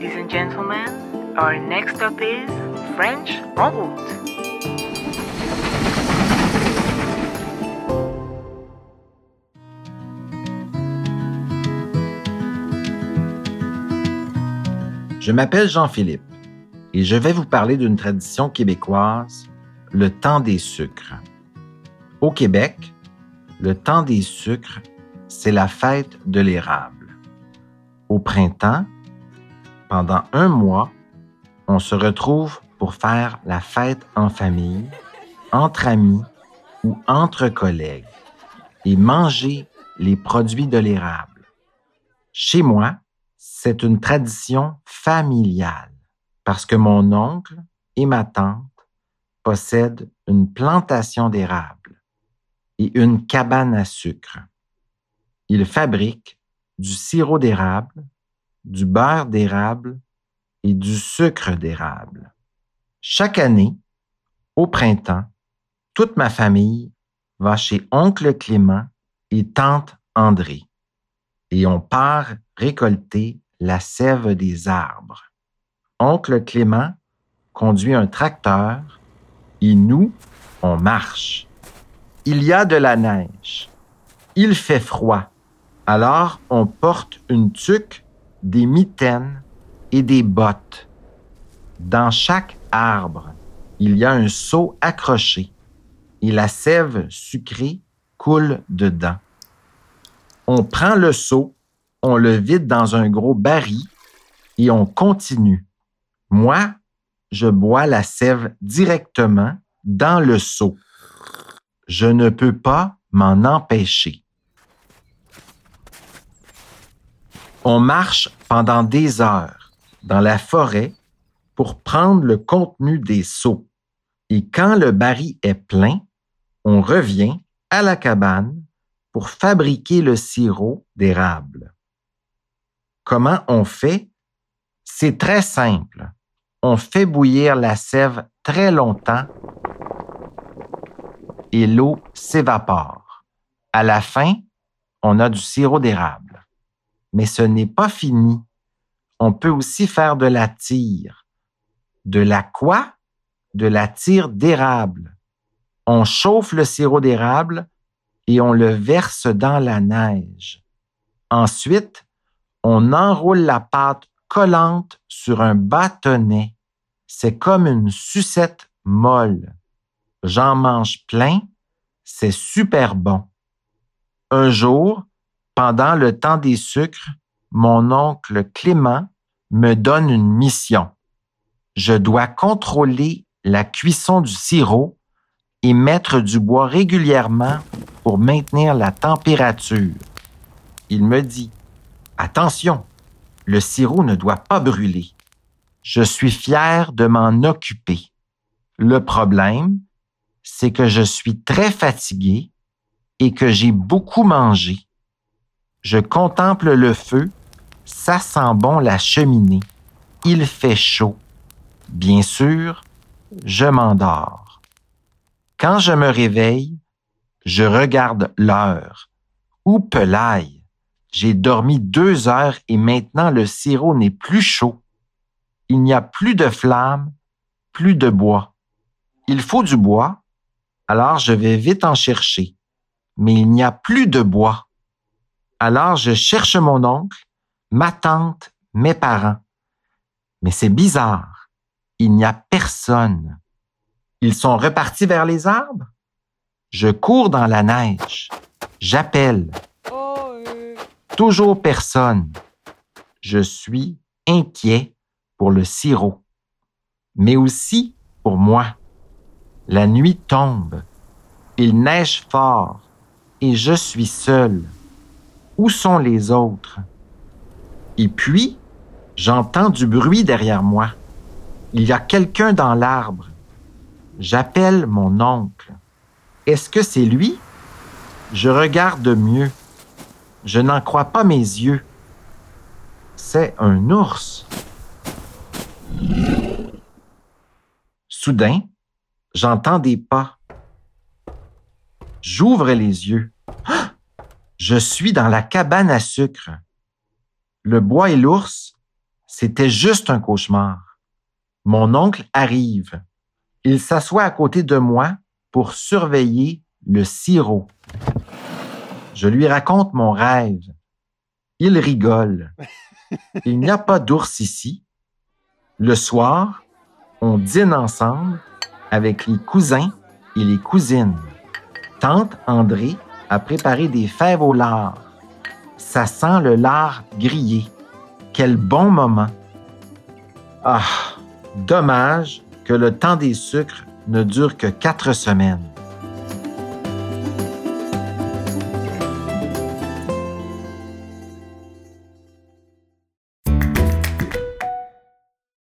Ladies and gentlemen, our next stop is French en route. Je m'appelle Jean-Philippe et je vais vous parler d'une tradition québécoise, le temps des sucres. Au Québec, le temps des sucres, c'est la fête de l'érable. Au printemps, pendant un mois, on se retrouve pour faire la fête en famille, entre amis ou entre collègues et manger les produits de l'érable. Chez moi, c'est une tradition familiale parce que mon oncle et ma tante possèdent une plantation d'érable et une cabane à sucre. Ils fabriquent du sirop d'érable, du beurre d'érable et du sucre d'érable. Chaque année, au printemps, toute ma famille va chez oncle Clément et tante André et on part récolter la sève des arbres. Oncle Clément conduit un tracteur et nous, on marche. Il y a de la neige. Il fait froid. Alors on porte une tuque, des mitaines et des bottes. Dans chaque arbre, il y a un seau accroché et la sève sucrée coule dedans. On prend le seau, on le vide dans un gros baril et on continue. Moi, je bois la sève directement dans le seau. Je ne peux pas m'en empêcher. On marche pendant des heures dans la forêt pour prendre le contenu des seaux. Et quand le baril est plein, on revient à la cabane pour fabriquer le sirop d'érable. Comment on fait? C'est très simple. On fait bouillir la sève très longtemps et l'eau s'évapore. À la fin, on a du sirop d'érable. Mais ce n'est pas fini. On peut aussi faire de la tire. De la quoi? De la tire d'érable. On chauffe le sirop d'érable et on le verse dans la neige. Ensuite, on enroule la pâte collante sur un bâtonnet. C'est comme une sucette molle. J'en mange plein, c'est super bon. Un jour, pendant le temps des sucres, mon oncle Clément me donne une mission. Je dois contrôler la cuisson du sirop et mettre du bois régulièrement pour maintenir la température. Il me dit, Attention, le sirop ne doit pas brûler. Je suis fier de m'en occuper. Le problème, c'est que je suis très fatigué et que j'ai beaucoup mangé. Je contemple le feu, ça sent bon la cheminée. Il fait chaud. Bien sûr, je m'endors. Quand je me réveille, je regarde l'heure. Où pelaille? J'ai dormi deux heures et maintenant le sirop n'est plus chaud. Il n'y a plus de flamme, plus de bois. Il faut du bois, alors je vais vite en chercher. Mais il n'y a plus de bois. Alors je cherche mon oncle, ma tante, mes parents. Mais c'est bizarre. Il n'y a personne. Ils sont repartis vers les arbres? Je cours dans la neige. J'appelle. Toujours personne. Je suis inquiet pour le sirop, mais aussi pour moi. La nuit tombe. Il neige fort et je suis seul. Où sont les autres? Et puis, j'entends du bruit derrière moi. Il y a quelqu'un dans l'arbre. J'appelle mon oncle. Est-ce que c'est lui? Je regarde mieux. Je n'en crois pas mes yeux. C'est un ours. Soudain, j'entends des pas. J'ouvre les yeux. Je suis dans la cabane à sucre. Le bois et l'ours, C'était juste un cauchemar. Mon oncle arrive. Il s'assoit à côté de moi pour surveiller le sirop. Je lui raconte mon rêve. Il rigole. Il n'y a pas d'ours ici. Le soir, on dîne ensemble avec les cousins et les cousines. Tante André a préparé des fèves au lard. Ça sent le lard grillé. Quel bon moment. Ah, dommage que le temps des sucres ne dure que quatre semaines.